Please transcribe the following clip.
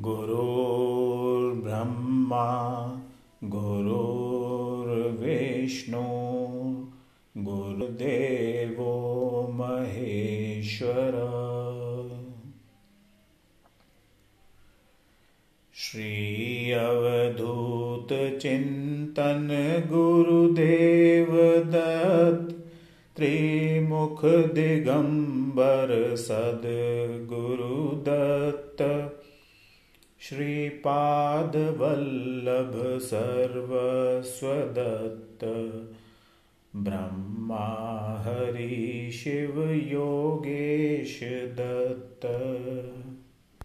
गुरुर्ब्रह्मा गुरुर्विष्णु गुरुदेवो महेश्वर। श्री अवधूतचिन्तन गुरुदेवदत्त त्रिमुख दिगम्बर सद्गुरुदत्त श्रीपादवल्लभ सर्वस्वदत्त ब्रह्मा हरि शिव योगेश दत्त